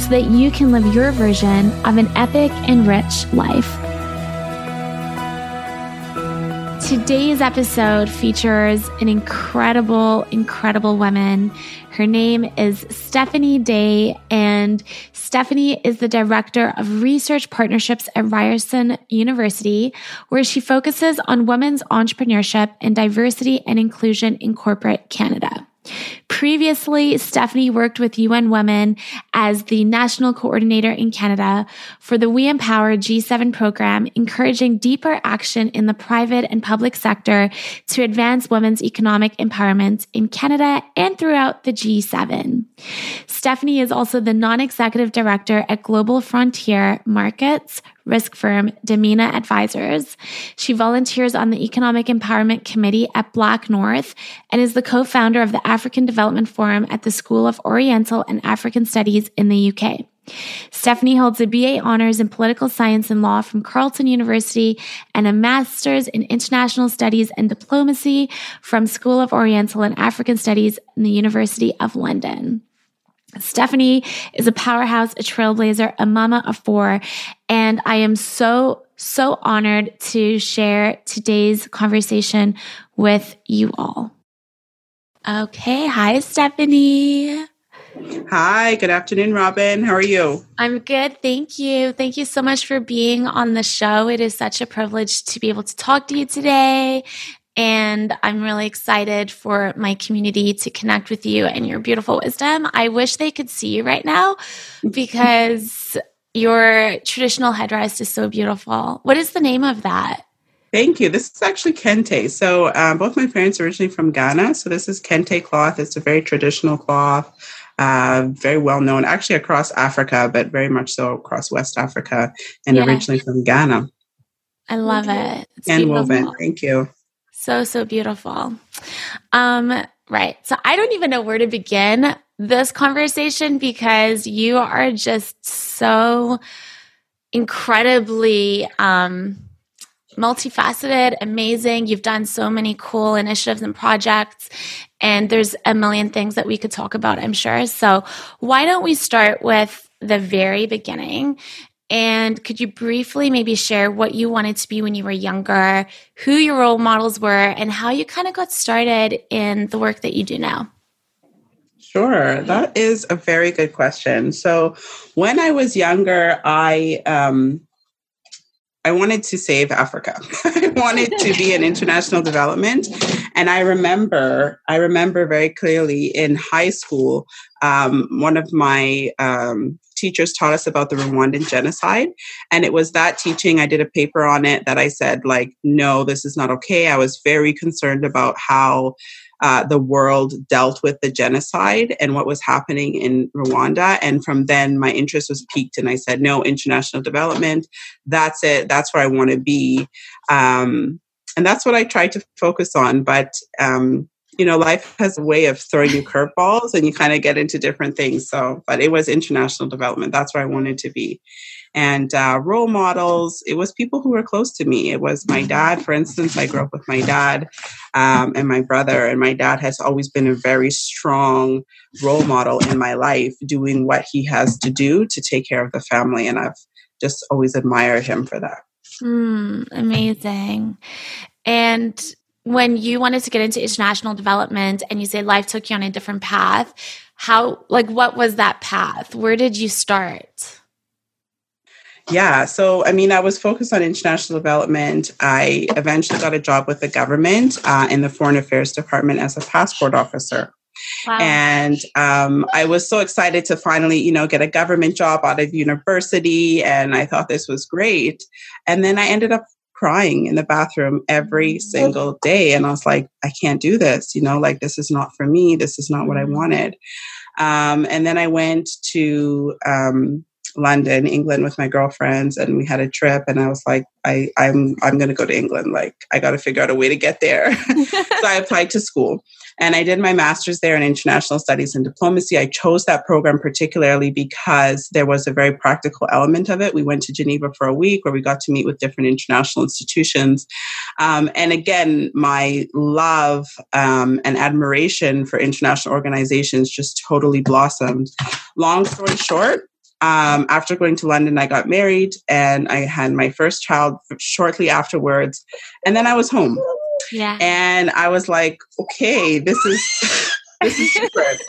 so that you can live your version of an epic and rich life. Today's episode features an incredible, incredible woman. Her name is Stephanie Dei, and Stephanie is the director of research partnerships at Ryerson University, where she focuses on women's entrepreneurship and diversity and inclusion in corporate Canada. Previously, Stephanie worked with UN Women as the national coordinator in Canada for the We Empower G7 program, encouraging deeper action in the private and public sector to advance women's economic empowerment in Canada and throughout the G7. Stephanie is also the non-executive director at Global Frontier Markets, risk firm Damina Advisors. She volunteers on the Economic Empowerment Committee at Black North and is the co-founder of the African Development Forum at the School of Oriental and African Studies in the UK. Stephanie holds a BA honors in political science and law from Carleton University and a master's in international studies and diplomacy from School of Oriental and African Studies in the University of London. Stephanie is a powerhouse, a trailblazer, a mama of four, and I am so, so honored to share today's conversation with you all. Okay. Hi, Stephanie. Hi, good afternoon, Robin. How are you? I'm good. Thank you. Thank you so much for being on the show. It is such a privilege to be able to talk to you today and I'm really excited for my community to connect with you and your beautiful wisdom. I wish they could see you right now because your traditional headrest is so beautiful. What is the name of that? Thank you. This is actually kente. So, um, both my parents are originally from Ghana. So, this is kente cloth. It's a very traditional cloth, uh, very well known actually across Africa, but very much so across West Africa and yeah. originally from Ghana. I love it. It's and woven. Thank you. So, so beautiful. Um, right. So I don't even know where to begin this conversation because you are just so incredibly um, multifaceted, amazing. You've done so many cool initiatives and projects, and there's a million things that we could talk about, I'm sure. So, why don't we start with the very beginning and could you briefly maybe share what you wanted to be when you were younger, who your role models were, and how you kind of got started in the work that you do now? Sure, that is a very good question. So, when I was younger, I um, I wanted to save Africa. I wanted to be in international development, and I remember I remember very clearly in high school, um, one of my um, teachers taught us about the Rwandan genocide. And it was that teaching, I did a paper on it that I said, like, no, this is not okay. I was very concerned about how uh, the world dealt with the genocide and what was happening in Rwanda. And from then, my interest was piqued, and I said, no, international development. That's it. That's where I want to be. Um, and that's what I tried to focus on. But um, you know, life has a way of throwing you curveballs and you kind of get into different things. So, but it was international development. That's where I wanted to be. And uh, role models, it was people who were close to me. It was my dad, for instance. I grew up with my dad um, and my brother, and my dad has always been a very strong role model in my life, doing what he has to do to take care of the family. And I've just always admired him for that. Mm, amazing. And when you wanted to get into international development and you say life took you on a different path, how, like, what was that path? Where did you start? Yeah. So, I mean, I was focused on international development. I eventually got a job with the government uh, in the Foreign Affairs Department as a passport officer. Wow. And um, I was so excited to finally, you know, get a government job out of university. And I thought this was great. And then I ended up crying in the bathroom every single day. And I was like, I can't do this. You know, like, this is not for me. This is not what I mm-hmm. wanted. Um, and then I went to um, London, England with my girlfriends and we had a trip and I was like, I, I'm I'm gonna go to England. Like I gotta figure out a way to get there. so I applied to school and I did my master's there in international studies and diplomacy. I chose that program particularly because there was a very practical element of it. We went to Geneva for a week where we got to meet with different international institutions. Um, and again, my love um, and admiration for international organizations just totally blossomed. Long story short, um, after going to London, I got married and I had my first child shortly afterwards. And then I was home. Yeah. And I was like, okay, this is this is different.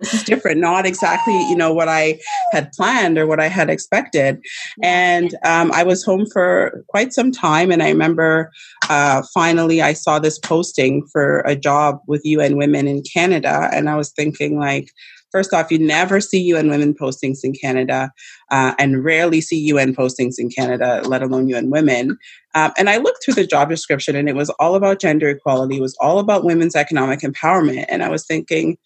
this is different, not exactly, you know, what I had planned or what I had expected. And um, I was home for quite some time. And I remember uh, finally I saw this posting for a job with UN Women in Canada. And I was thinking, like, First off, you never see UN women postings in Canada uh, and rarely see UN postings in Canada, let alone UN women. Um, and I looked through the job description and it was all about gender equality, it was all about women's economic empowerment. And I was thinking,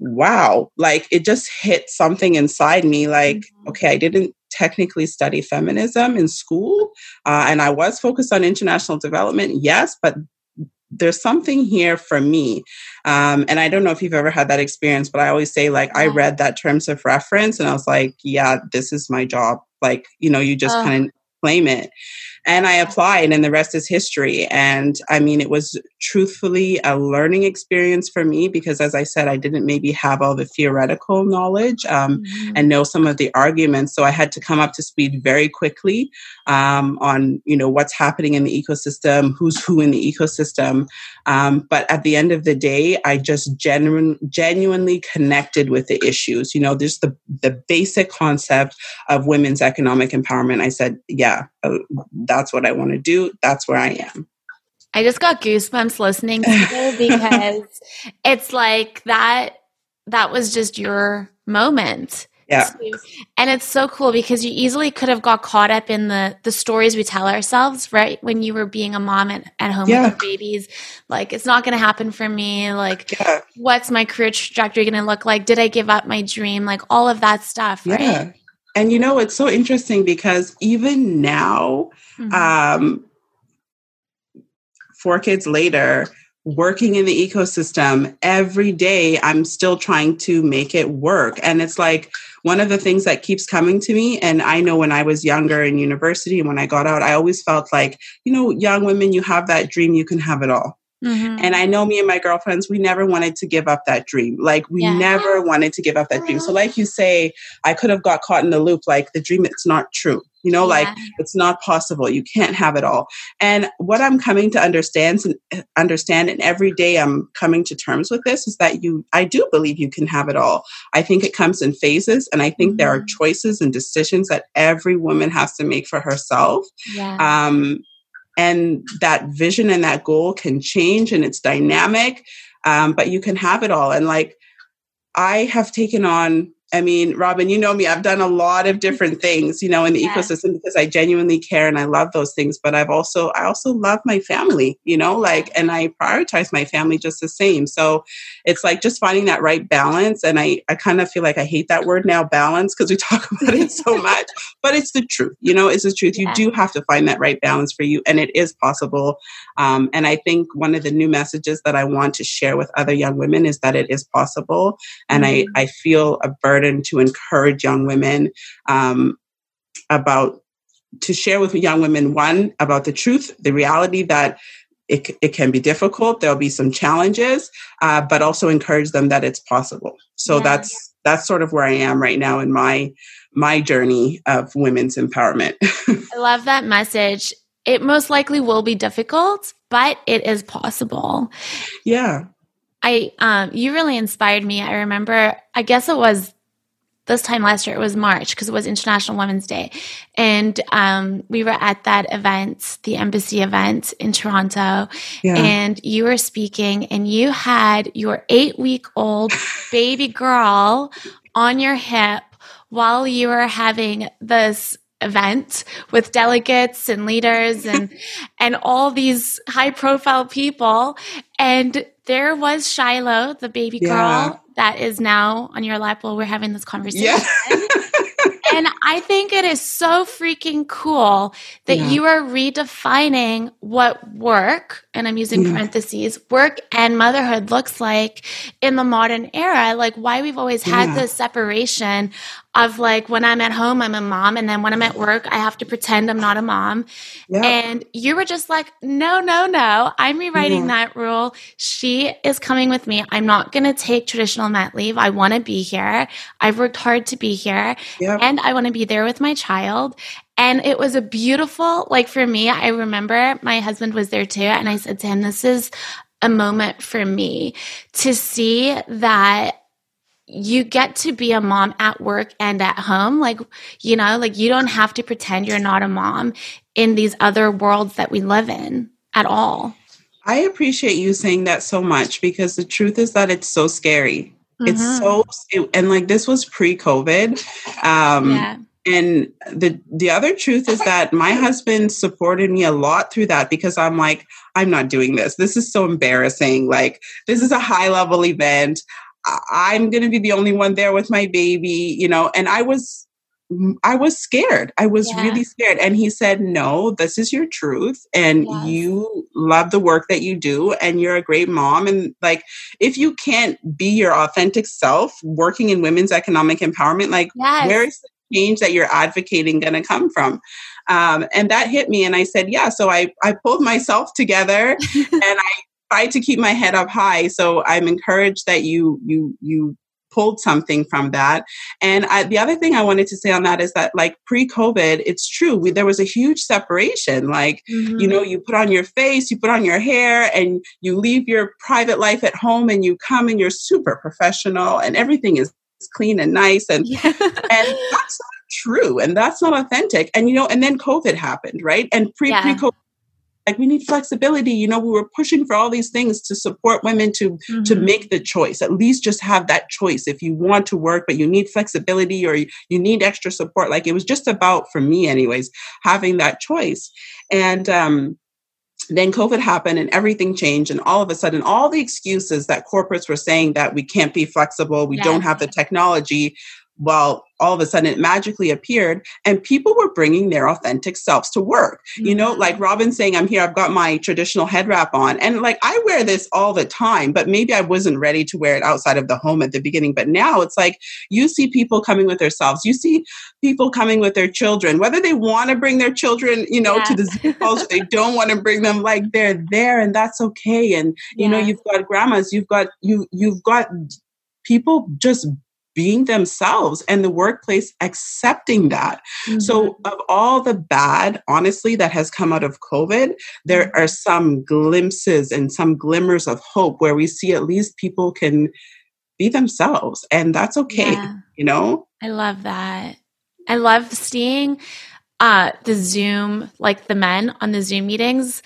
wow, like it just hit something inside me like, mm-hmm. okay, I didn't technically study feminism in school. Uh, and I was focused on international development, yes, but there's something here for me. Um, and I don't know if you've ever had that experience, but I always say, like, I read that terms of reference and I was like, yeah, this is my job. Like, you know, you just uh. kind of claim it. And I applied, and the rest is history. And I mean, it was truthfully a learning experience for me because, as I said, I didn't maybe have all the theoretical knowledge um, mm-hmm. and know some of the arguments. So I had to come up to speed very quickly um, on, you know, what's happening in the ecosystem, who's who in the ecosystem. Um, but at the end of the day, I just genuine, genuinely connected with the issues. You know, there's the the basic concept of women's economic empowerment. I said, yeah, uh, that's what I want to do. That's where I am. I just got goosebumps listening to you because it's like that that was just your moment. Yeah. And it's so cool because you easily could have got caught up in the the stories we tell ourselves, right? When you were being a mom at, at home yeah. with your babies. Like it's not gonna happen for me. Like yeah. what's my career trajectory gonna look like? Did I give up my dream? Like all of that stuff, right? And you know, it's so interesting because even now, mm-hmm. um, four kids later, working in the ecosystem every day, I'm still trying to make it work. And it's like one of the things that keeps coming to me. And I know when I was younger in university and when I got out, I always felt like, you know, young women, you have that dream, you can have it all. Mm-hmm. And I know me and my girlfriends, we never wanted to give up that dream. Like we yeah. never wanted to give up that dream. So like you say, I could have got caught in the loop, like the dream, it's not true. You know, yeah. like it's not possible. You can't have it all. And what I'm coming to understand and understand, and every day I'm coming to terms with this, is that you, I do believe you can have it all. I think it comes in phases, and I think mm-hmm. there are mm-hmm. choices and decisions that every woman has to make for herself. Yeah. Um, and that vision and that goal can change and it's dynamic um, but you can have it all. And like i have taken on I mean, Robin, you know me, I've done a lot of different things, you know, in the yeah. ecosystem because I genuinely care and I love those things. But I've also, I also love my family, you know, like, and I prioritize my family just the same. So it's like just finding that right balance. And I, I kind of feel like I hate that word now, balance, because we talk about it so much, but it's the truth, you know, it's the truth. Yeah. You do have to find that right balance for you. And it is possible. Um, and I think one of the new messages that I want to share with other young women is that it is possible. And mm-hmm. I, I feel a burden to encourage young women um, about to share with young women one about the truth, the reality that it, it can be difficult. There'll be some challenges, uh, but also encourage them that it's possible. So yeah. that's that's sort of where I am right now in my my journey of women's empowerment. I love that message it most likely will be difficult, but it is possible. Yeah. I um you really inspired me. I remember I guess it was this time last year it was March because it was International Women's Day, and um, we were at that event, the embassy event in Toronto, yeah. and you were speaking, and you had your eight week old baby girl on your hip while you were having this event with delegates and leaders and and all these high profile people. And there was Shiloh the baby girl yeah. that is now on your lap while we're having this conversation yeah. and I think it is so freaking cool that yeah. you are redefining what work, and I'm using yeah. parentheses, work and motherhood looks like in the modern era. Like why we've always had yeah. this separation of like when I'm at home, I'm a mom, and then when I'm at work, I have to pretend I'm not a mom. Yep. And you were just like, no, no, no, I'm rewriting yeah. that rule. She is coming with me. I'm not going to take traditional mat leave. I want to be here. I've worked hard to be here, yep. and I want to be there with my child. And it was a beautiful, like for me, I remember my husband was there too, and I said to him, this is a moment for me to see that you get to be a mom at work and at home. Like, you know, like you don't have to pretend you're not a mom in these other worlds that we live in at all. I appreciate you saying that so much because the truth is that it's so scary. Mm-hmm. It's so, and like this was pre COVID. Um, yeah. And the the other truth is that my husband supported me a lot through that because I'm like, I'm not doing this. This is so embarrassing. Like, this is a high level event. I'm going to be the only one there with my baby, you know, and I was I was scared. I was yeah. really scared. And he said, No, this is your truth. And yes. you love the work that you do. And you're a great mom. And like, if you can't be your authentic self working in women's economic empowerment, like, yes. where is the change that you're advocating going to come from? Um, and that hit me. And I said, Yeah. So I, I pulled myself together and I tried to keep my head up high. So I'm encouraged that you you you pulled something from that. And I, the other thing I wanted to say on that is that, like pre-COVID, it's true we, there was a huge separation. Like mm-hmm. you know, you put on your face, you put on your hair, and you leave your private life at home, and you come and you're super professional, and everything is clean and nice, and yeah. and that's not true, and that's not authentic. And you know, and then COVID happened, right? And pre yeah. pre-COVID like we need flexibility you know we were pushing for all these things to support women to mm-hmm. to make the choice at least just have that choice if you want to work but you need flexibility or you, you need extra support like it was just about for me anyways having that choice and um then COVID happened and everything changed. And all of a sudden, all the excuses that corporates were saying that we can't be flexible, we don't have the technology, well, all of a sudden it magically appeared and people were bringing their authentic selves to work. Mm-hmm. You know, like mm-hmm. Robin saying, I'm here, I've got my traditional head wrap on. And like I wear this all the time, but maybe I wasn't ready to wear it outside of the home at the beginning. But now it's like you see people coming with themselves. You see people coming with their children, whether they want to bring their children, you know, yeah. to the Zoom calls, they don't want to bring them, like they're there and that's okay. And you yeah. know, you've got grandmas, you've got you you've got people just being themselves and the workplace accepting that. Mm-hmm. So, of all the bad, honestly, that has come out of COVID, there mm-hmm. are some glimpses and some glimmers of hope where we see at least people can be themselves and that's okay, yeah. you know? I love that. I love seeing uh, the Zoom, like the men on the Zoom meetings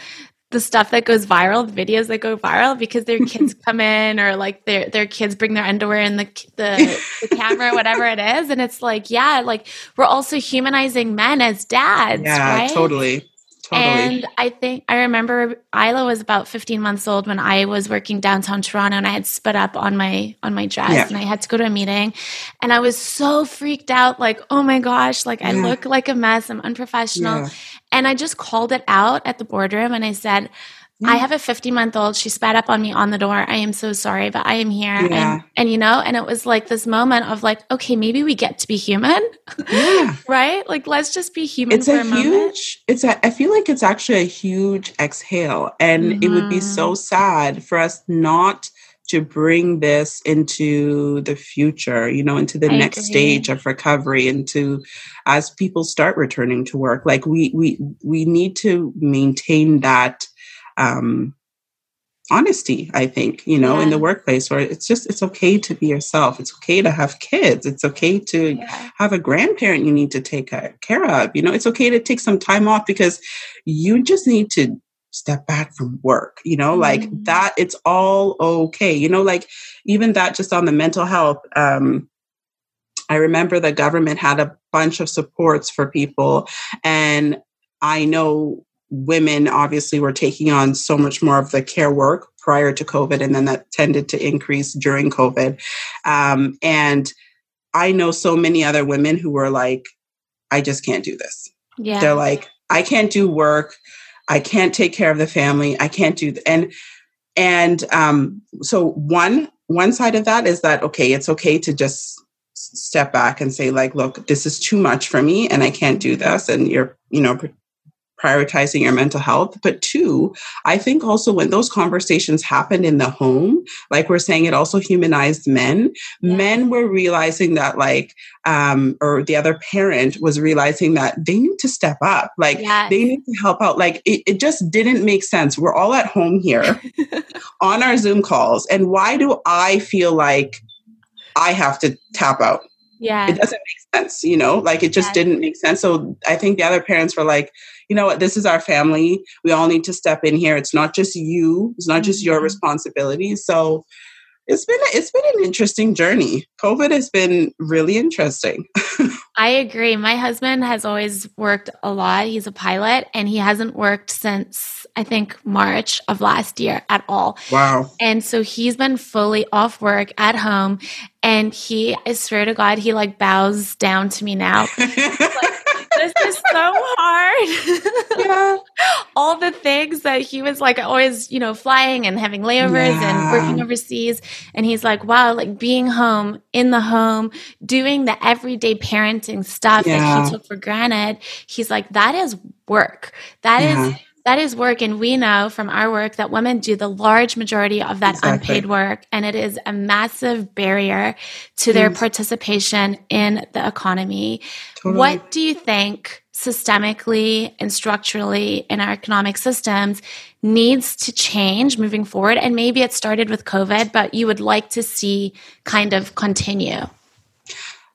the stuff that goes viral, the videos that go viral because their kids come in or like their their kids bring their underwear in the the, the camera, whatever it is, and it's like, yeah, like we're also humanizing men as dads, yeah, right? Totally. Totally. And I think I remember Isla was about 15 months old when I was working downtown Toronto and I had spit up on my on my dress yeah. and I had to go to a meeting and I was so freaked out like oh my gosh like I look like a mess I'm unprofessional yeah. and I just called it out at the boardroom and I said yeah. I have a 50 month old. She spat up on me on the door. I am so sorry, but I am here. Yeah. And, and, you know, and it was like this moment of like, okay, maybe we get to be human. Yeah. right? Like, let's just be human it's a, a huge, moment. it's a, I feel like it's actually a huge exhale. And mm-hmm. it would be so mm-hmm. sad for us not to bring this into the future, you know, into the I next agree. stage of recovery, into as people start returning to work. Like we we we need to maintain that um, honesty i think you know yeah. in the workplace where it's just it's okay to be yourself it's okay to have kids it's okay to yeah. have a grandparent you need to take care of you know it's okay to take some time off because you just need to step back from work you know mm-hmm. like that it's all okay you know like even that just on the mental health um I remember the government had a bunch of supports for people and I know women obviously were taking on so much more of the care work prior to COVID, and then that tended to increase during COVID. Um, and I know so many other women who were like, I just can't do this. Yeah. They're like, I can't do work. I can't take care of the family. I can't do, th-. and, and um, so one, one side of that is that, okay, it's okay to just step back and say like look this is too much for me and i can't do this and you're you know prioritizing your mental health. But two, I think also when those conversations happened in the home, like we're saying, it also humanized men. Yeah. Men were realizing that, like, um, or the other parent was realizing that they need to step up, like, yes. they need to help out. Like, it, it just didn't make sense. We're all at home here on our Zoom calls. And why do I feel like I have to tap out? Yeah. It doesn't make sense, you know, like it just didn't make sense. So I think the other parents were like, you know what, this is our family. We all need to step in here. It's not just you, it's not just mm-hmm. your responsibility. So it's been it's been an interesting journey. COVID has been really interesting. I agree. My husband has always worked a lot. He's a pilot and he hasn't worked since I think March of last year at all. Wow. And so he's been fully off work at home and he I swear to God, he like bows down to me now. like, this is so hard. Yeah. All the things that he was like always, you know, flying and having layovers yeah. and working overseas. And he's like, wow, like being home in the home, doing the everyday parenting stuff yeah. that he took for granted. He's like, that is work. That yeah. is that is work. And we know from our work that women do the large majority of that exactly. unpaid work. And it is a massive barrier to their participation in the economy. Totally. What do you think systemically and structurally in our economic systems needs to change moving forward? And maybe it started with COVID, but you would like to see kind of continue.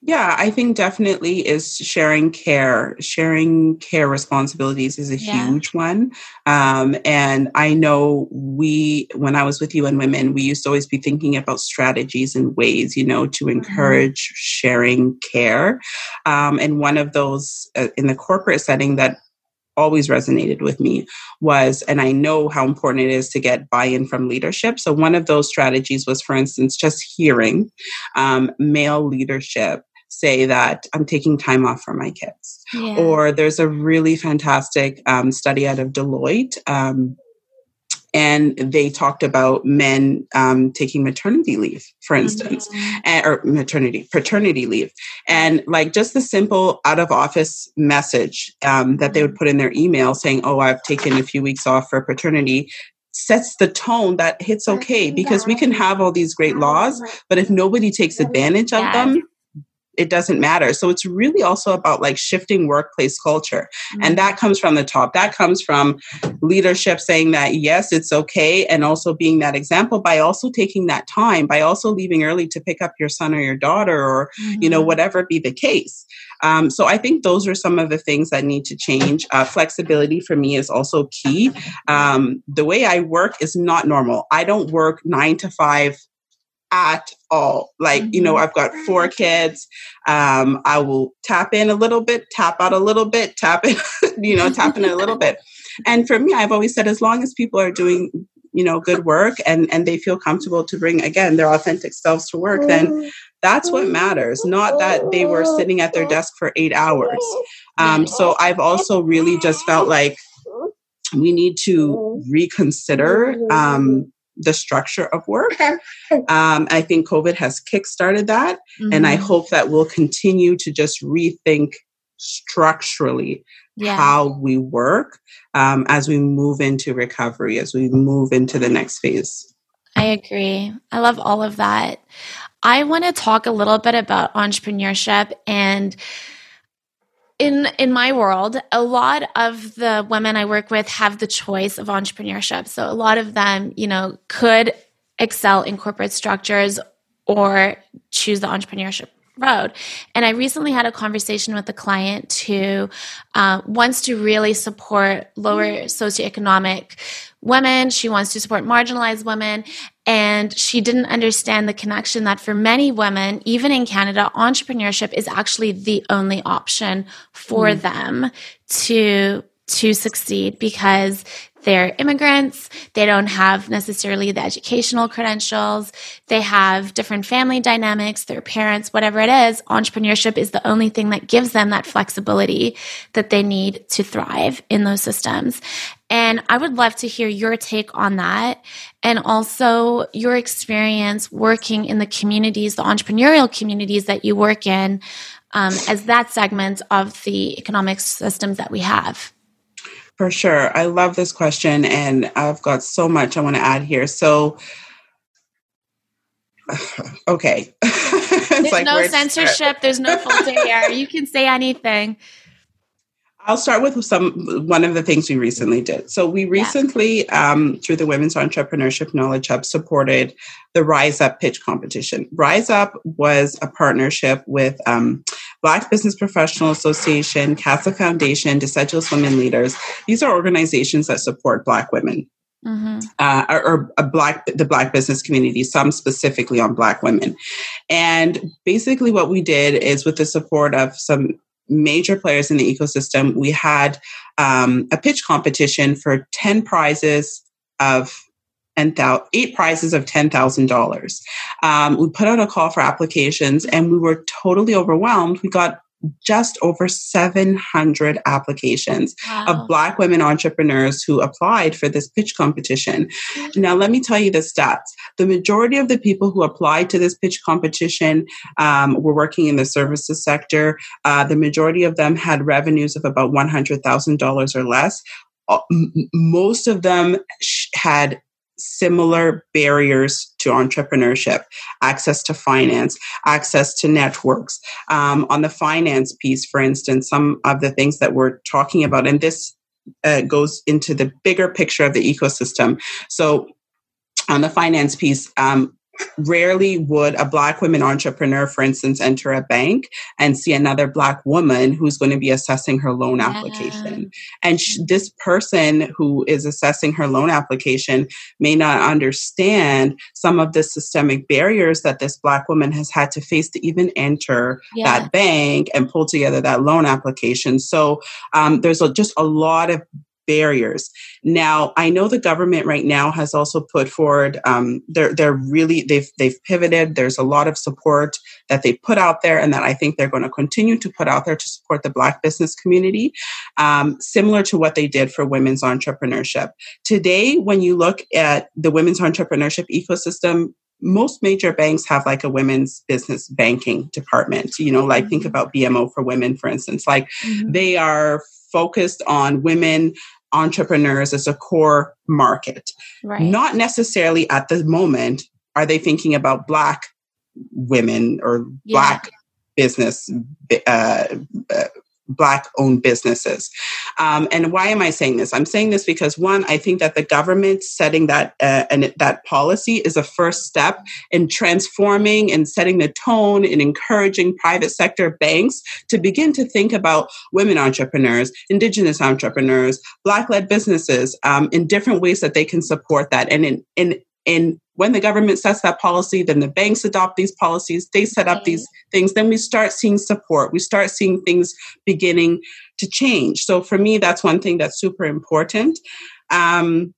Yeah, I think definitely is sharing care. Sharing care responsibilities is a yeah. huge one. Um, and I know we, when I was with UN Women, we used to always be thinking about strategies and ways, you know, to mm-hmm. encourage mm-hmm. sharing care. Um, and one of those uh, in the corporate setting that always resonated with me was, and I know how important it is to get buy in from leadership. So, one of those strategies was, for instance, just hearing um, male leadership say that I'm taking time off for my kids. Yeah. Or there's a really fantastic um, study out of Deloitte. Um, and they talked about men um, taking maternity leave, for instance, mm-hmm. and, or maternity, paternity leave. And like just the simple out of office message um, that they would put in their email saying, Oh, I've taken a few weeks off for paternity sets the tone that it's okay because we can have all these great laws, but if nobody takes advantage of them, it doesn't matter. So it's really also about like shifting workplace culture. Mm-hmm. And that comes from the top. That comes from leadership saying that, yes, it's okay. And also being that example by also taking that time, by also leaving early to pick up your son or your daughter or, mm-hmm. you know, mm-hmm. whatever be the case. Um, so I think those are some of the things that need to change. Uh, flexibility for me is also key. Um, the way I work is not normal. I don't work nine to five at all. Like, you know, mm-hmm. I've got four kids. Um, I will tap in a little bit, tap out a little bit, tap in, you know, tap in a little bit. And for me, I've always said as long as people are doing, you know, good work and and they feel comfortable to bring again their authentic selves to work, then that's what matters. Not that they were sitting at their desk for eight hours. Um, so I've also really just felt like we need to reconsider um, the structure of work. Um, I think COVID has kickstarted that. Mm-hmm. And I mm-hmm. hope that we'll continue to just rethink structurally yeah. how we work um, as we move into recovery, as we move into the next phase. I agree. I love all of that. I want to talk a little bit about entrepreneurship and in in my world, a lot of the women I work with have the choice of entrepreneurship. So a lot of them, you know, could excel in corporate structures or choose the entrepreneurship road. And I recently had a conversation with a client who uh, wants to really support lower socioeconomic women. She wants to support marginalized women. And she didn't understand the connection that for many women, even in Canada, entrepreneurship is actually the only option for mm. them to to succeed because they're immigrants. They don't have necessarily the educational credentials. They have different family dynamics, their parents, whatever it is. Entrepreneurship is the only thing that gives them that flexibility that they need to thrive in those systems. And I would love to hear your take on that and also your experience working in the communities, the entrepreneurial communities that you work in, um, as that segment of the economic systems that we have. For sure. I love this question, and I've got so much I want to add here. So, okay. there's like no censorship, there's no filter here. You can say anything. I'll start with some one of the things we recently did. So we recently, yeah. um, through the Women's Entrepreneurship Knowledge Hub, supported the Rise Up pitch competition. Rise Up was a partnership with um, Black Business Professional Association, CASA Foundation, Deciduous Women Leaders. These are organizations that support Black women. Mm-hmm. Uh, or, or a black the black business community some specifically on black women and basically what we did is with the support of some major players in the ecosystem, we had um, a pitch competition for 10 prizes of eight prizes of $10,000. Um, we put out a call for applications and we were totally overwhelmed. We got just over 700 applications wow. of Black women entrepreneurs who applied for this pitch competition. Now, let me tell you the stats. The majority of the people who applied to this pitch competition um, were working in the services sector. Uh, the majority of them had revenues of about $100,000 or less. Uh, most of them had similar barriers to entrepreneurship access to finance access to networks. Um, on the finance piece for instance some of the things that we're talking about and this uh, goes into the bigger picture of the ecosystem. So on the finance piece um, rarely would a black women entrepreneur for instance enter a bank and see another black woman who's going to be assessing her loan application. And sh- this person who is assessing her loan application may not understand some of the systemic barriers that this black woman has had to face to even enter yeah. that bank and pull together that loan application. So um, there's a, just a lot of barriers. Now, I know the government right now has also put forward. Um, they're they're really they've they've pivoted. There's a lot of support that they put out there, and that I think they're going to continue to put out there to support the Black business community, um, similar to what they did for women's entrepreneurship. Today, when you look at the women's entrepreneurship ecosystem, most major banks have like a women's business banking department you know like think mm-hmm. about bmo for women for instance like mm-hmm. they are focused on women entrepreneurs as a core market. Right. Not necessarily at the moment are they thinking about Black women or yeah. Black business uh, uh, Black owned businesses. Um, and why am I saying this? I'm saying this because one, I think that the government setting that uh, and that policy is a first step in transforming and setting the tone and encouraging private sector banks to begin to think about women entrepreneurs, Indigenous entrepreneurs, Black led businesses um, in different ways that they can support that. And in, in in when the government sets that policy, then the banks adopt these policies, they set up these things, then we start seeing support. We start seeing things beginning to change. So for me, that's one thing that's super important. Um,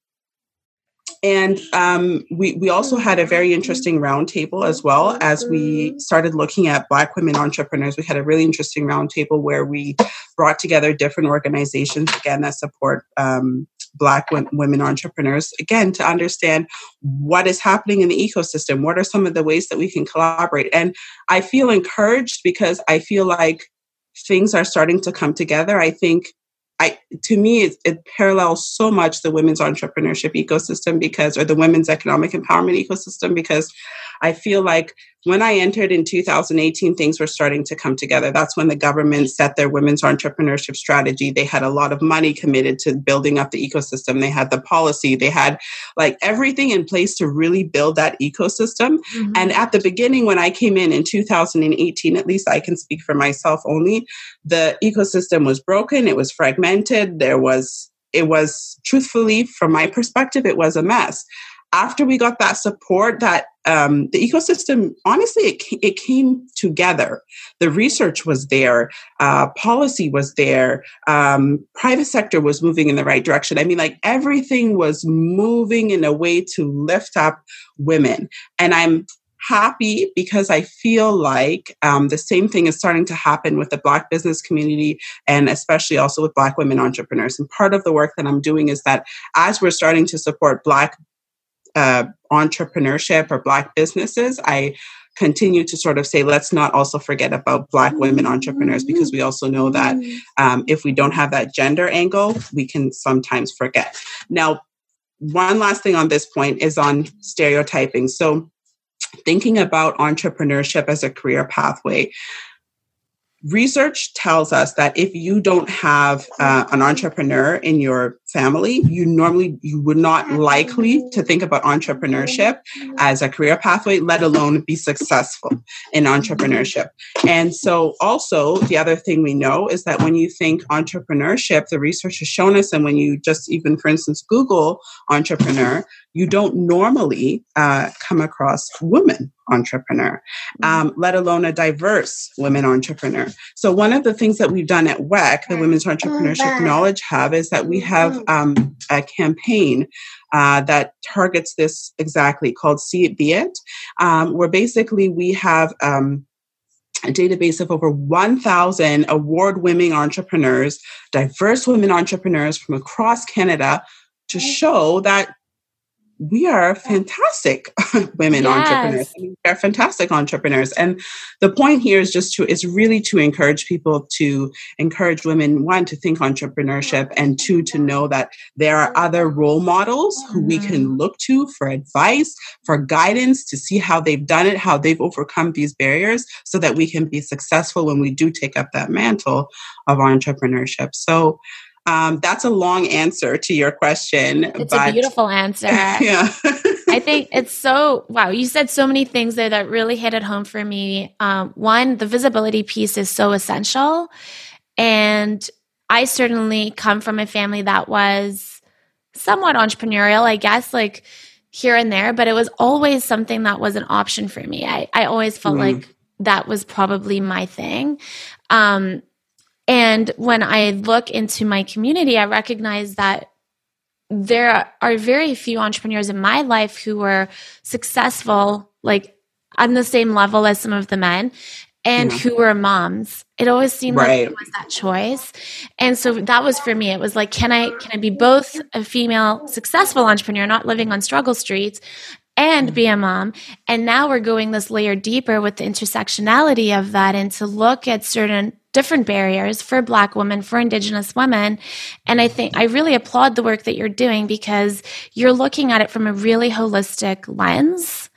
and um, we, we also had a very interesting roundtable as well as we started looking at Black women entrepreneurs. We had a really interesting roundtable where we brought together different organizations, again, that support um, Black women entrepreneurs, again, to understand what is happening in the ecosystem. What are some of the ways that we can collaborate? And I feel encouraged because I feel like things are starting to come together. I think I, to me, it, it, parallels so much the women's entrepreneurship ecosystem because, or the women's economic empowerment ecosystem, because I feel like when I entered in 2018, things were starting to come together. That's when the government set their women's entrepreneurship strategy. They had a lot of money committed to building up the ecosystem. They had the policy, they had like everything in place to really build that ecosystem. Mm-hmm. And at the beginning, when I came in in 2018, at least I can speak for myself only, the ecosystem was broken, it was fragmented, there was it was truthfully from my perspective it was a mess after we got that support that um, the ecosystem honestly it, it came together. The research was there uh, policy was there um, private sector was moving in the right direction. I mean like everything was moving in a way to lift up women. And i'm happy because I feel like um, the same thing is starting to happen with the Black business community and especially also with Black women entrepreneurs. And part of the work that I'm doing is that as we're starting to support Black uh, entrepreneurship or black businesses i continue to sort of say let's not also forget about black women entrepreneurs because we also know that um, if we don't have that gender angle we can sometimes forget. Now one last thing on this point is on stereotyping. So thinking about entrepreneurship as a career pathway research tells us that if you don't have uh, an entrepreneur in your family you normally you would not likely to think about entrepreneurship as a career pathway let alone be successful in entrepreneurship and so also the other thing we know is that when you think entrepreneurship the research has shown us and when you just even for instance google entrepreneur you don't normally uh, come across women entrepreneur, um, let alone a diverse women entrepreneur. So one of the things that we've done at WEKH, the Women's Entrepreneurship Knowledge Hub, is that we have. Um, a campaign uh, that targets this exactly called See It Be It, um, where basically we have um, a database of over 1,000 award winning entrepreneurs, diverse women entrepreneurs from across Canada to show that we are fantastic women yes. entrepreneurs. I mean, we are fantastic entrepreneurs. And the point here is just to, is really to encourage people to encourage women, one, to think entrepreneurship, and two, to know that there are other role models who we can mm-hmm. look to for advice, for guidance, to see how they've done it, how they've overcome these barriers, so that we can be successful when we do take up that mantle of entrepreneurship. So, um, that's a long answer to your question. It's but, a beautiful answer. Yeah. I think it's so wow. You said so many things there that really hit it home for me. Um, one, the visibility piece is so essential. And I certainly come from a family that was somewhat entrepreneurial, I guess, like here and there, but it was always something that was an option for me. I, I always felt mm. like that was probably my thing. Um, and when I look into my community, I recognize that there are very few entrepreneurs in my life who were successful, like on the same level as some of the men and yeah. who were moms. It always seemed right. like it was that choice. And so that was for me. It was like, can I can I be both a female successful entrepreneur, not living on struggle streets, and be a mom? And now we're going this layer deeper with the intersectionality of that and to look at certain different barriers for black women for indigenous women. And i think i really applaud the work that you're doing because you're looking at it from a really holistic lens.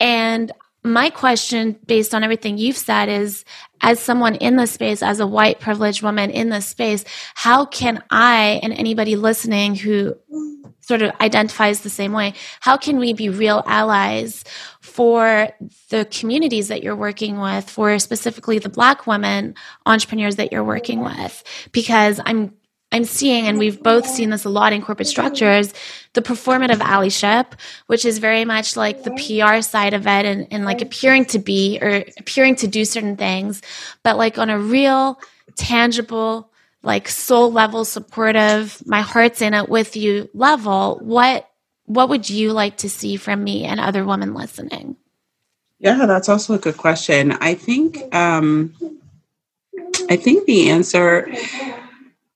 And my question based on everything you've said is as someone in this space as a white privileged woman in this space how can i and anybody listening who sort of identifies the same way how can we be real allies for the communities that you're working with, for specifically the Black women entrepreneurs that you're working with, because I'm I'm seeing, and we've both seen this a lot in corporate structures, the performative allyship, which is very much like the PR side of it and, and like appearing to be or appearing to do certain things, but like on a real, tangible, like soul level supportive, my heart's in it with you level, what what would you like to see from me and other women listening? Yeah, that's also a good question. I think um, I think the answer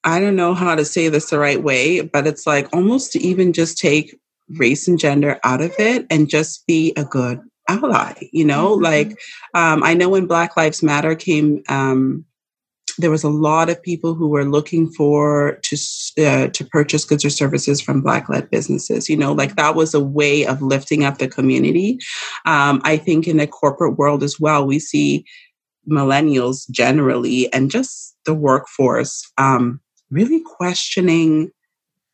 I don't know how to say this the right way, but it's like almost to even just take race and gender out of it and just be a good ally, you know? Mm-hmm. Like um, I know when Black Lives Matter came um, there was a lot of people who were looking for to uh, to purchase goods or services from black led businesses you know like that was a way of lifting up the community. Um, i think in the corporate world as well we see millennials generally and just the workforce um, really questioning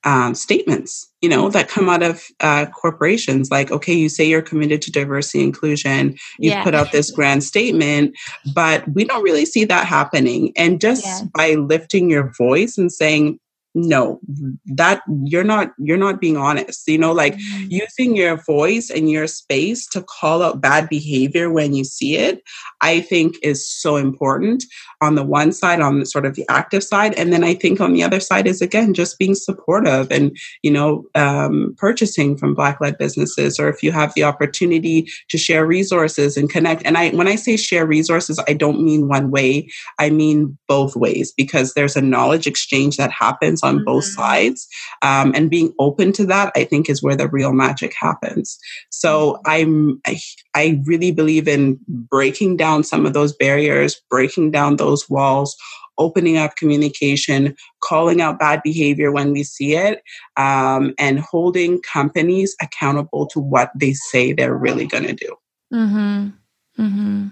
um, statements, you know, that come out of uh, corporations. Like, okay, you say you're committed to diversity inclusion. You've yeah. put out this grand statement, but we don't really see that happening. And just yeah. by lifting your voice and saying, no that you're not you're not being honest you know like mm-hmm. using your voice and your space to call out bad behavior when you see it i think is so important on the one side on the sort of the active side and then i think on the other side is again just being supportive and you know um, purchasing from black led businesses or if you have the opportunity to share resources and connect and i when i say share resources i don't mean one way i mean both ways because there's a knowledge exchange that happens on mm-hmm. both sides um, and being open to that i think is where the real magic happens so mm-hmm. i'm I, I really believe in breaking down some of those barriers breaking down those those walls, opening up communication, calling out bad behavior when we see it, um, and holding companies accountable to what they say they're really going to do. Mm-hmm. Mm-hmm.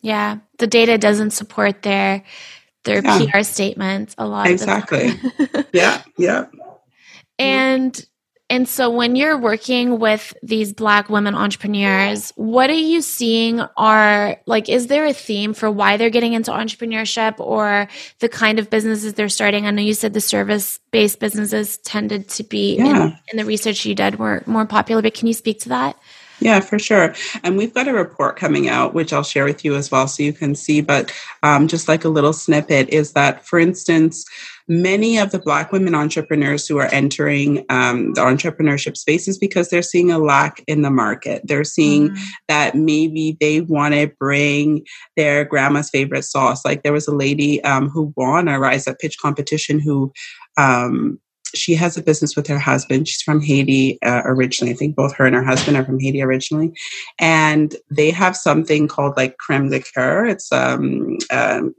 Yeah, the data doesn't support their their yeah. PR statements a lot. Exactly. yeah. Yeah. And and so when you're working with these black women entrepreneurs, what are you seeing are like is there a theme for why they're getting into entrepreneurship or the kind of businesses they're starting? I know you said the service-based businesses tended to be yeah. in, in the research you did were more popular, but can you speak to that? Yeah, for sure. And we've got a report coming out, which I'll share with you as well so you can see. But um, just like a little snippet is that, for instance, many of the Black women entrepreneurs who are entering um, the entrepreneurship spaces because they're seeing a lack in the market. They're seeing mm. that maybe they want to bring their grandma's favorite sauce. Like there was a lady um, who won a Rise Up Pitch competition who um, she has a business with her husband. She's from Haiti uh, originally. I think both her and her husband are from Haiti originally, and they have something called like creme de coeur. It's um, um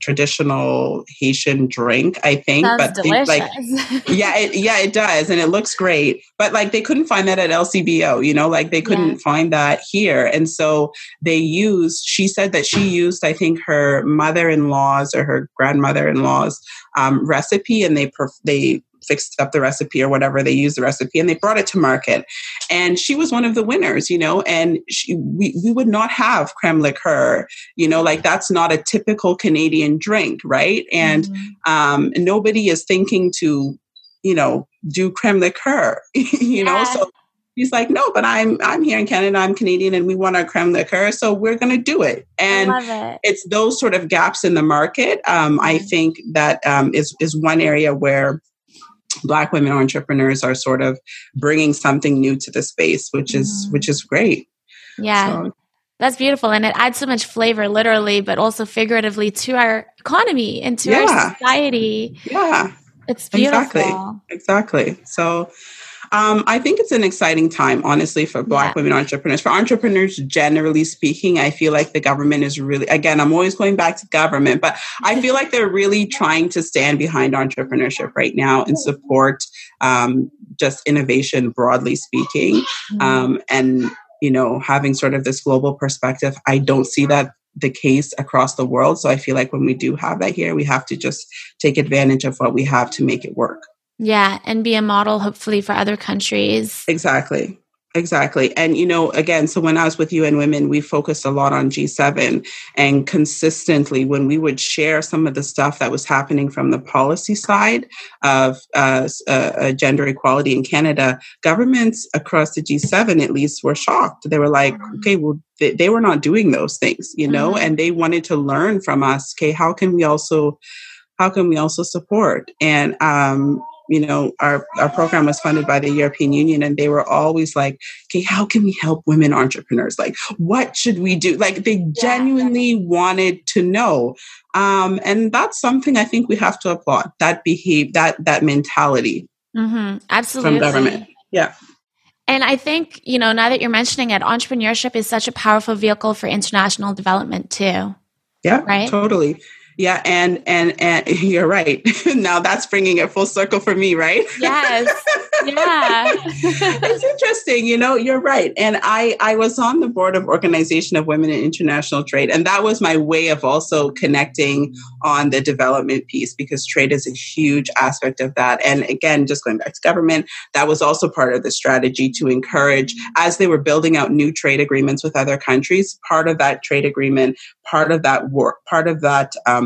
traditional Haitian drink, I think. Sounds but delicious. like, yeah, it, yeah, it does, and it looks great. But like, they couldn't find that at LCBO. You know, like they couldn't yeah. find that here, and so they used. She said that she used, I think, her mother-in-law's or her grandmother-in-law's um, recipe, and they perf- they fixed up the recipe or whatever they used the recipe and they brought it to market and she was one of the winners you know and she, we, we would not have creme liqueur you know like that's not a typical canadian drink right and mm-hmm. um, nobody is thinking to you know do creme liqueur you yeah. know so He's like, no, but I'm I'm here in Canada. I'm Canadian, and we want our creme liqueur, so we're going to do it. And it. it's those sort of gaps in the market. Um, I think that um, is is one area where black women entrepreneurs are sort of bringing something new to the space which is mm. which is great. Yeah. So, that's beautiful and it adds so much flavor literally but also figuratively to our economy and to yeah. our society. Yeah. It's beautiful. Exactly exactly. So um, I think it's an exciting time, honestly, for Black yeah. women entrepreneurs. For entrepreneurs, generally speaking, I feel like the government is really, again, I'm always going back to government, but I feel like they're really trying to stand behind entrepreneurship right now and support um, just innovation, broadly speaking. Mm-hmm. Um, and, you know, having sort of this global perspective, I don't see that the case across the world. So I feel like when we do have that here, we have to just take advantage of what we have to make it work. Yeah, and be a model hopefully for other countries. Exactly. Exactly. And, you know, again, so when I was with UN Women, we focused a lot on G7 and consistently when we would share some of the stuff that was happening from the policy side of uh, uh, gender equality in Canada, governments across the G7 at least were shocked. They were like, mm-hmm. okay, well, they, they were not doing those things, you know, mm-hmm. and they wanted to learn from us, okay, how can we also how can we also support? And um, you know, our, our program was funded by the European Union and they were always like, okay, how can we help women entrepreneurs? Like, what should we do? Like, they genuinely wanted to know. Um, and that's something I think we have to applaud that behave, that, that mentality. Mm-hmm. Absolutely. From government. Yeah. And I think, you know, now that you're mentioning it, entrepreneurship is such a powerful vehicle for international development too. Yeah, right. Totally. Yeah, and and and you're right. now that's bringing it full circle for me, right? Yes. Yeah. it's interesting, you know, you're right. And I I was on the board of Organization of Women in International Trade and that was my way of also connecting on the development piece because trade is a huge aspect of that. And again, just going back to government, that was also part of the strategy to encourage as they were building out new trade agreements with other countries, part of that trade agreement, part of that work, part of that um,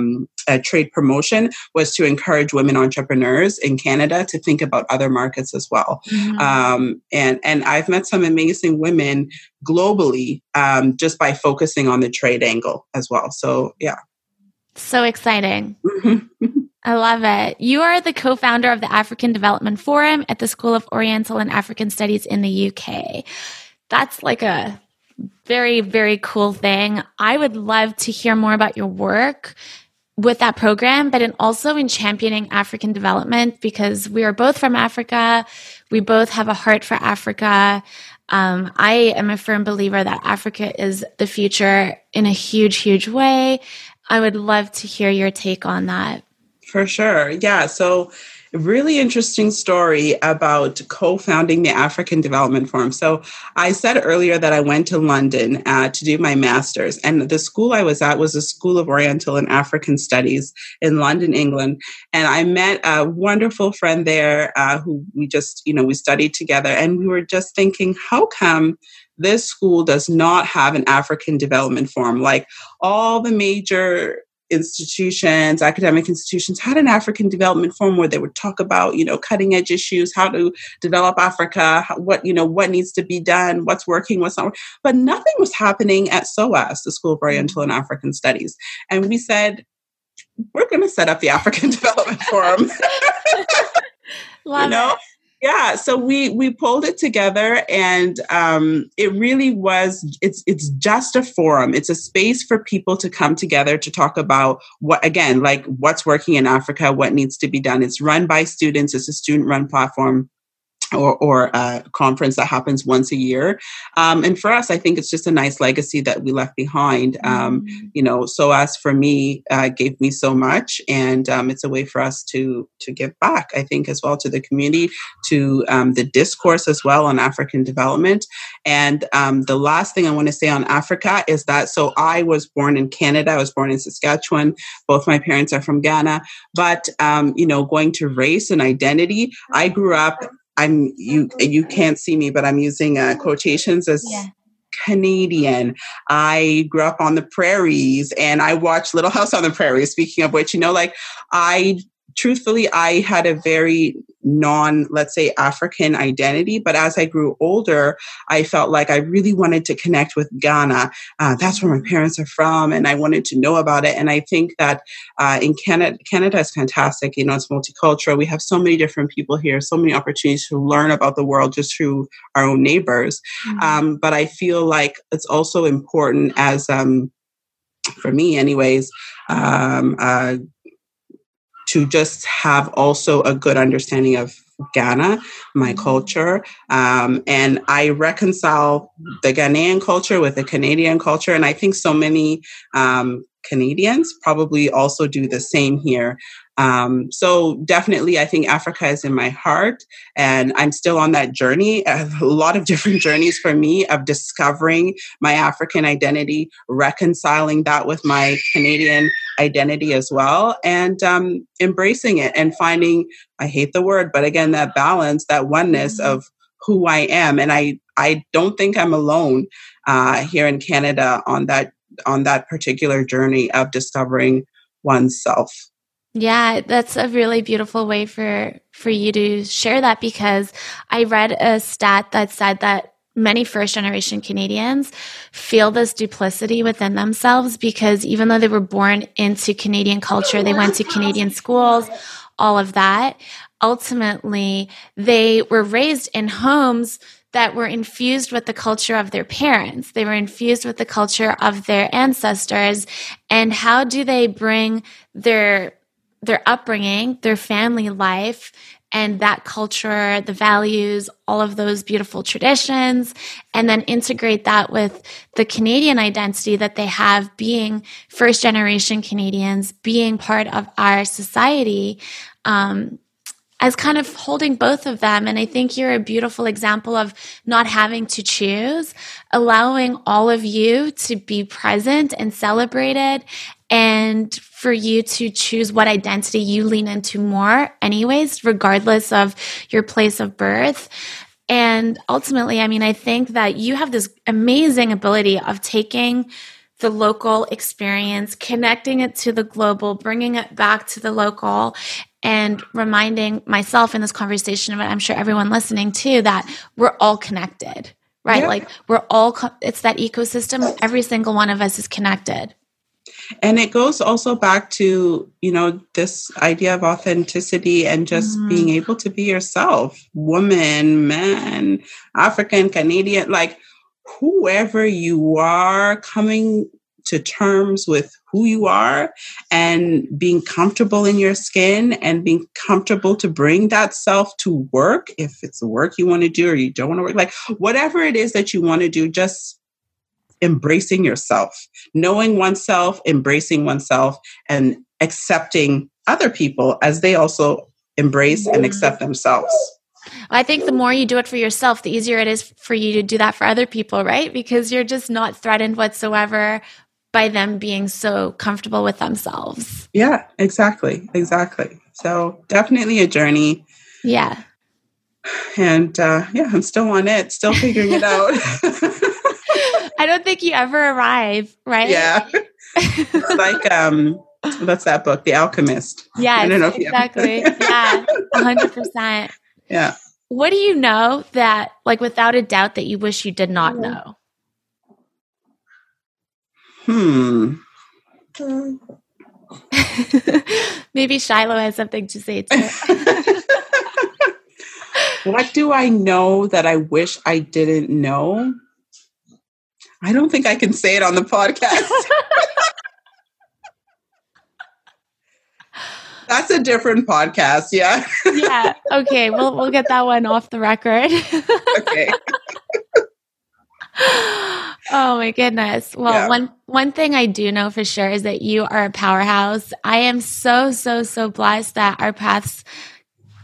uh, trade promotion was to encourage women entrepreneurs in Canada to think about other markets as well. Mm-hmm. Um, and and I've met some amazing women globally um, just by focusing on the trade angle as well. So yeah, so exciting. I love it. You are the co founder of the African Development Forum at the School of Oriental and African Studies in the UK. That's like a very, very cool thing. I would love to hear more about your work with that program, but in also in championing African development because we are both from Africa. We both have a heart for Africa. Um, I am a firm believer that Africa is the future in a huge, huge way. I would love to hear your take on that. For sure. Yeah. So really interesting story about co-founding the African Development Forum. So I said earlier that I went to London uh, to do my master's, and the school I was at was a School of Oriental and African Studies in London, England. And I met a wonderful friend there uh, who we just, you know, we studied together, and we were just thinking, how come? This school does not have an African development forum. Like all the major institutions, academic institutions had an African development forum where they would talk about, you know, cutting edge issues, how to develop Africa, what, you know, what needs to be done, what's working, what's not. working. But nothing was happening at SOAS, the School of Oriental and African Studies. And we said, we're going to set up the African Development Forum. Love you know? It yeah so we we pulled it together and um, it really was it's it's just a forum. It's a space for people to come together to talk about what again like what's working in africa what needs to be done. It's run by students. It's a student run platform or, or a conference that happens once a year. Um, and for us, I think it's just a nice legacy that we left behind. Um, mm-hmm. You know, so as for me uh, gave me so much, and um, it's a way for us to to give back. I think as well to the community, to um, the discourse as well on African development. And um, the last thing I want to say on Africa is that so I was born in Canada. I was born in Saskatchewan. Both my parents are from Ghana, but um, you know, going to race and identity, I grew up I'm you you can't see me, but I'm using uh, quotations as yeah. Canadian. I grew up on the prairies and I watched Little House on the Prairie. Speaking of which, you know, like I truthfully, I had a very non, let's say, African identity. But as I grew older, I felt like I really wanted to connect with Ghana. Uh, that's where my parents are from, and I wanted to know about it. And I think that uh, in Canada, Canada is fantastic. You know, it's multicultural. We have so many different people here, so many opportunities to learn about the world just through our own neighbors. Mm-hmm. Um, but I feel like it's also important as um, for me anyways um, uh, to just have also a good understanding of Ghana, my mm-hmm. culture. Um, and I reconcile the Ghanaian culture with the Canadian culture. And I think so many um, Canadians probably also do the same here. Um, so definitely, I think Africa is in my heart, and I'm still on that journey. A lot of different journeys for me of discovering my African identity, reconciling that with my Canadian identity as well, and um, embracing it and finding. I hate the word, but again, that balance, that oneness mm-hmm. of who I am, and I I don't think I'm alone uh, here in Canada on that on that particular journey of discovering oneself. Yeah, that's a really beautiful way for for you to share that because I read a stat that said that many first generation Canadians feel this duplicity within themselves because even though they were born into Canadian culture, they went to Canadian schools, all of that, ultimately they were raised in homes that were infused with the culture of their parents. They were infused with the culture of their ancestors. And how do they bring their their upbringing, their family life, and that culture, the values, all of those beautiful traditions, and then integrate that with the Canadian identity that they have being first generation Canadians, being part of our society. Um, as kind of holding both of them. And I think you're a beautiful example of not having to choose, allowing all of you to be present and celebrated and for you to choose what identity you lean into more anyways, regardless of your place of birth. And ultimately, I mean, I think that you have this amazing ability of taking the local experience, connecting it to the global, bringing it back to the local, and reminding myself in this conversation, but I'm sure everyone listening too, that we're all connected, right? Yeah. Like we're all, co- it's that ecosystem. Every single one of us is connected. And it goes also back to, you know, this idea of authenticity and just mm. being able to be yourself, woman, man, African, Canadian, like whoever you are coming to terms with who you are and being comfortable in your skin and being comfortable to bring that self to work if it's the work you want to do or you don't want to work like whatever it is that you want to do just embracing yourself knowing oneself embracing oneself and accepting other people as they also embrace and accept themselves I think the more you do it for yourself, the easier it is for you to do that for other people, right? Because you're just not threatened whatsoever by them being so comfortable with themselves. Yeah, exactly. Exactly. So definitely a journey. Yeah. And uh, yeah, I'm still on it, still figuring it out. I don't think you ever arrive, right? Yeah. like um what's that book? The Alchemist. Yeah, exactly. yeah, hundred percent. Yeah. What do you know that, like, without a doubt, that you wish you did not know? Hmm. Maybe Shiloh has something to say too. what do I know that I wish I didn't know? I don't think I can say it on the podcast. That's a different podcast, yeah. yeah. Okay. We'll we'll get that one off the record. okay oh my goodness. Well, yeah. one one thing I do know for sure is that you are a powerhouse. I am so so so blessed that our paths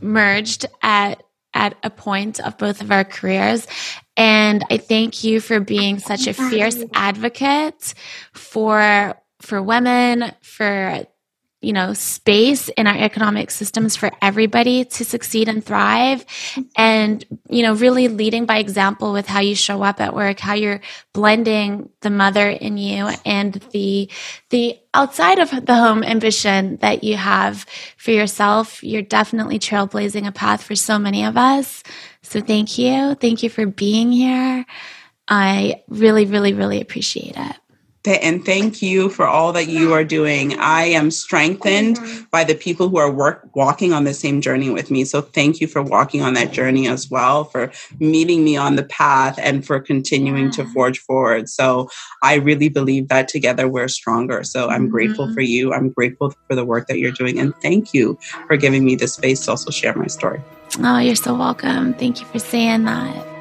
merged at at a point of both of our careers. And I thank you for being such a fierce advocate for for women, for you know, space in our economic systems for everybody to succeed and thrive. And, you know, really leading by example with how you show up at work, how you're blending the mother in you and the, the outside of the home ambition that you have for yourself. You're definitely trailblazing a path for so many of us. So thank you. Thank you for being here. I really, really, really appreciate it and thank you for all that you are doing. I am strengthened mm-hmm. by the people who are work, walking on the same journey with me. So thank you for walking on that journey as well, for meeting me on the path and for continuing to forge forward. So I really believe that together we're stronger. So I'm grateful for mm-hmm. you. I'm grateful for the work that you're doing. And thank you for giving me the space to also share my story. Oh, you're so welcome. Thank you for saying that.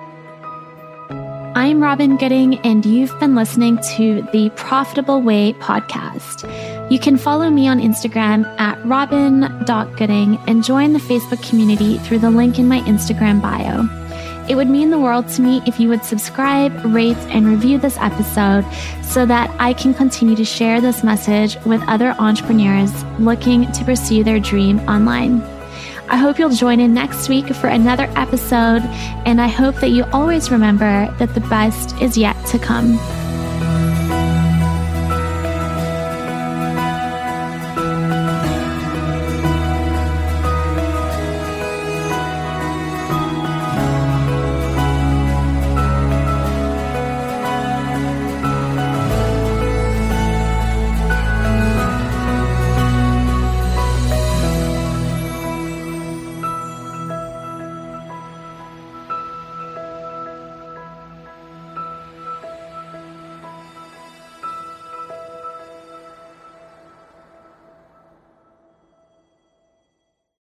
I'm Robin Gooding, and you've been listening to the Profitable Way podcast. You can follow me on Instagram at robin.gooding and join the Facebook community through the link in my Instagram bio. It would mean the world to me if you would subscribe, rate, and review this episode so that I can continue to share this message with other entrepreneurs looking to pursue their dream online. I hope you'll join in next week for another episode, and I hope that you always remember that the best is yet to come.